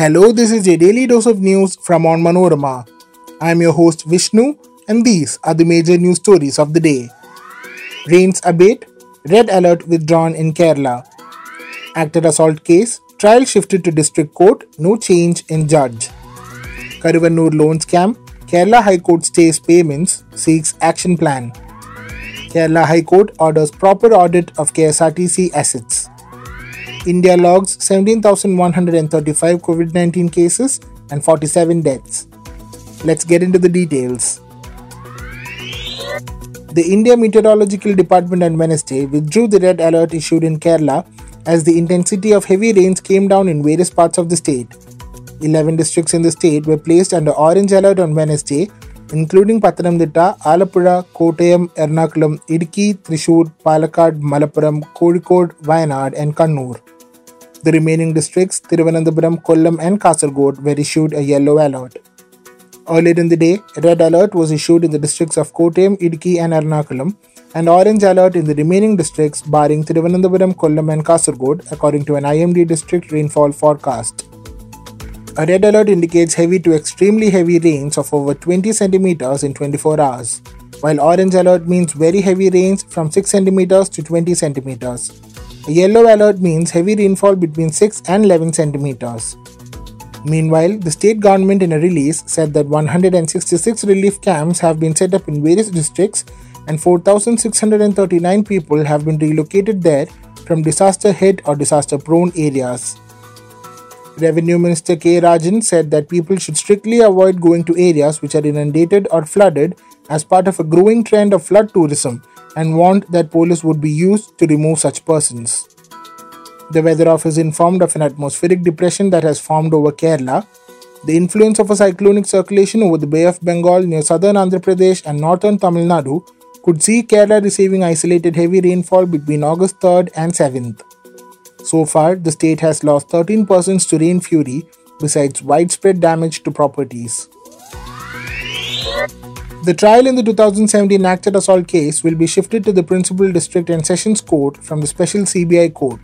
Hello, this is a daily dose of news from Onmanorama. I am your host Vishnu, and these are the major news stories of the day. Rains abate, red alert withdrawn in Kerala. Actor assault case, trial shifted to district court, no change in judge. Karuvannur loan scam, Kerala High Court stays payments, seeks action plan. Kerala High Court orders proper audit of KSRTC assets. India logs 17,135 COVID 19 cases and 47 deaths. Let's get into the details. The India Meteorological Department on Wednesday withdrew the red alert issued in Kerala as the intensity of heavy rains came down in various parts of the state. 11 districts in the state were placed under orange alert on Wednesday, including Pathanamthitta, Alappuzha, Kottayam, Ernakulam, Idukki, Thrissur, Palakkad, Malappuram, Kozhikode, Wayanad, and Kannur. The remaining districts, Thiruvananthapuram, Kollam, and Kasargod, were issued a yellow alert. Earlier in the day, a red alert was issued in the districts of Kottayam, Idukki, and Ernakulam, and orange alert in the remaining districts barring Thiruvananthapuram, Kollam, and Kasargod, according to an IMD district rainfall forecast. A red alert indicates heavy to extremely heavy rains of over 20 centimeters in 24 hours, while orange alert means very heavy rains from 6 centimeters to 20 centimeters. A yellow alert means heavy rainfall between 6 and 11 centimeters. Meanwhile, the state government in a release said that 166 relief camps have been set up in various districts and 4,639 people have been relocated there from disaster hit or disaster prone areas. Revenue Minister K. Rajan said that people should strictly avoid going to areas which are inundated or flooded as part of a growing trend of flood tourism and warned that police would be used to remove such persons. The Weather Office informed of an atmospheric depression that has formed over Kerala. The influence of a cyclonic circulation over the Bay of Bengal near southern Andhra Pradesh and northern Tamil Nadu could see Kerala receiving isolated heavy rainfall between August 3rd and 7th. So far, the state has lost 13 persons to rain fury, besides widespread damage to properties. The trial in the 2017 acted assault case will be shifted to the Principal District and Sessions Court from the Special CBI Court.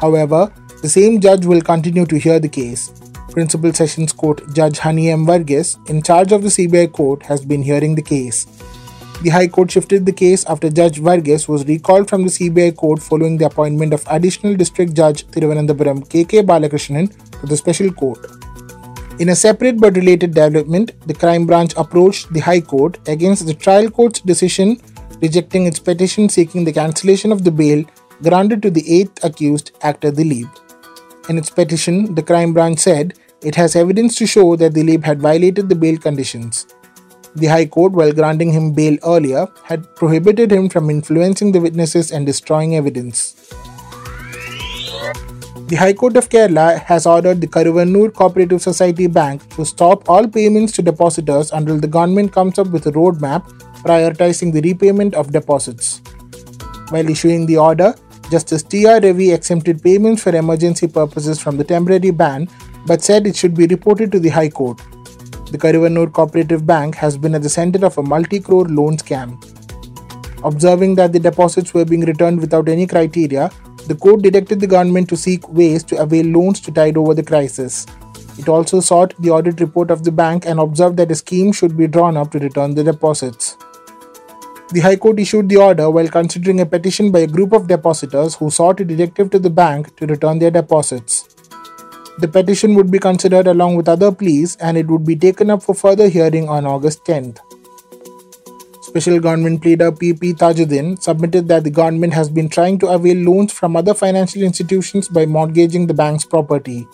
However, the same judge will continue to hear the case. Principal Sessions Court Judge Hani M. Varghese, in charge of the CBI court, has been hearing the case. The High Court shifted the case after Judge Varghese was recalled from the CBI court following the appointment of Additional District Judge Thiruvananthapuram K.K. Balakrishnan to the Special Court. In a separate but related development, the crime branch approached the High Court against the trial court's decision rejecting its petition seeking the cancellation of the bail granted to the eighth accused, actor Dileep. In its petition, the crime branch said it has evidence to show that Dileep had violated the bail conditions. The High Court, while granting him bail earlier, had prohibited him from influencing the witnesses and destroying evidence. The High Court of Kerala has ordered the Karuvannur Cooperative Society Bank to stop all payments to depositors until the government comes up with a roadmap prioritizing the repayment of deposits. While issuing the order, Justice T.R. Ravi exempted payments for emergency purposes from the temporary ban but said it should be reported to the High Court. The Karuvannur Cooperative Bank has been at the center of a multi crore loan scam. Observing that the deposits were being returned without any criteria, the court directed the government to seek ways to avail loans to tide over the crisis. It also sought the audit report of the bank and observed that a scheme should be drawn up to return the deposits. The High Court issued the order while considering a petition by a group of depositors who sought a directive to the bank to return their deposits. The petition would be considered along with other pleas and it would be taken up for further hearing on August 10th. Special Government Pleader PP Tajuddin submitted that the government has been trying to avail loans from other financial institutions by mortgaging the bank's property.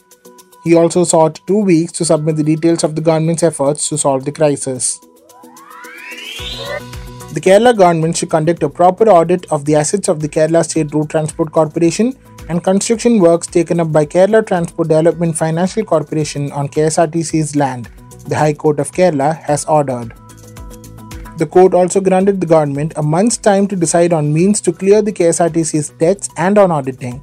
He also sought two weeks to submit the details of the government's efforts to solve the crisis. The Kerala government should conduct a proper audit of the assets of the Kerala State Road Transport Corporation and construction works taken up by Kerala Transport Development Financial Corporation on KSRTC's land, the High Court of Kerala has ordered. The court also granted the government a month's time to decide on means to clear the KSRTC's debts and on auditing,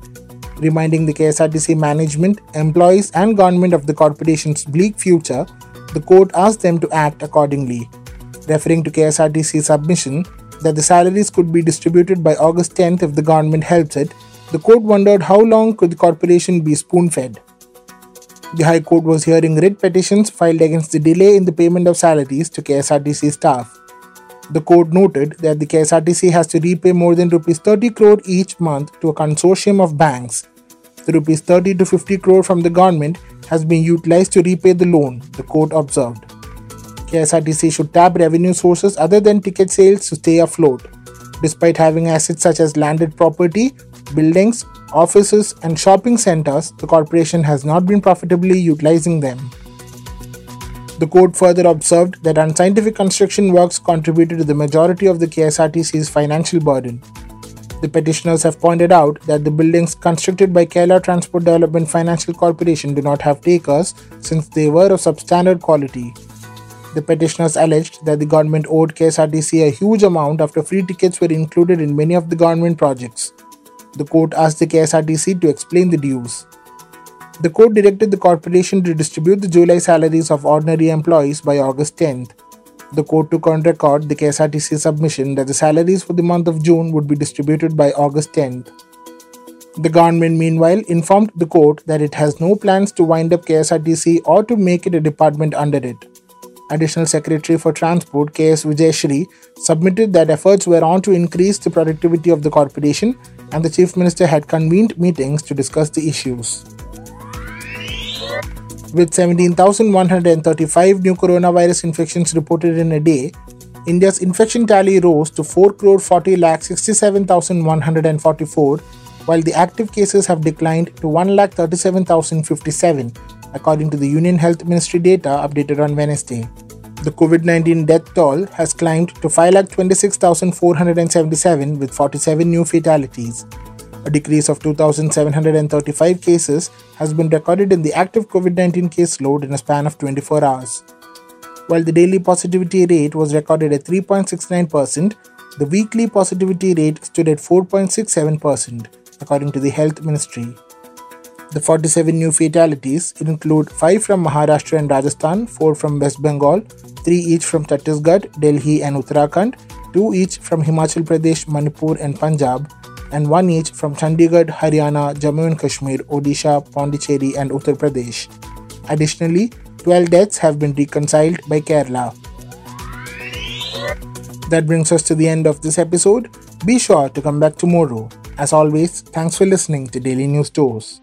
reminding the KSRTC management, employees, and government of the corporation's bleak future. The court asked them to act accordingly, referring to KSRTC's submission that the salaries could be distributed by August 10th if the government helps it the court wondered how long could the corporation be spoon fed. The High Court was hearing writ petitions filed against the delay in the payment of salaries to KSRTC staff. The court noted that the KSRTC has to repay more than rupees 30 crore each month to a consortium of banks. The Rs 30 to 50 crore from the government has been utilized to repay the loan, the court observed. KSRTC should tap revenue sources other than ticket sales to stay afloat. Despite having assets such as landed property, buildings, offices, and shopping centers, the corporation has not been profitably utilizing them. The court further observed that unscientific construction works contributed to the majority of the KSRTC's financial burden. The petitioners have pointed out that the buildings constructed by Kerala Transport Development Financial Corporation do not have takers since they were of substandard quality. The petitioners alleged that the government owed KSRTC a huge amount after free tickets were included in many of the government projects. The court asked the KSRTC to explain the dues. The court directed the corporation to distribute the July salaries of ordinary employees by August 10th. The court took on record the KSRTC submission that the salaries for the month of June would be distributed by August 10th. The government, meanwhile, informed the court that it has no plans to wind up KSRTC or to make it a department under it. Additional Secretary for Transport K.S. Vijayashree submitted that efforts were on to increase the productivity of the corporation and the Chief Minister had convened meetings to discuss the issues. With 17,135 new coronavirus infections reported in a day, India's infection tally rose to 4 crore 40 lakh 67,144, while the active cases have declined to 1 lakh 37,057 according to the Union Health Ministry data updated on Wednesday. The COVID 19 death toll has climbed to 5,26,477 with 47 new fatalities. A decrease of 2,735 cases has been recorded in the active COVID 19 case load in a span of 24 hours. While the daily positivity rate was recorded at 3.69%, the weekly positivity rate stood at 4.67%, according to the Health Ministry. The 47 new fatalities include 5 from Maharashtra and Rajasthan, 4 from West Bengal, 3 each from Chhattisgarh, Delhi, and Uttarakhand, 2 each from Himachal Pradesh, Manipur, and Punjab, and 1 each from Chandigarh, Haryana, Jammu and Kashmir, Odisha, Pondicherry, and Uttar Pradesh. Additionally, 12 deaths have been reconciled by Kerala. That brings us to the end of this episode. Be sure to come back tomorrow. As always, thanks for listening to Daily News Dose.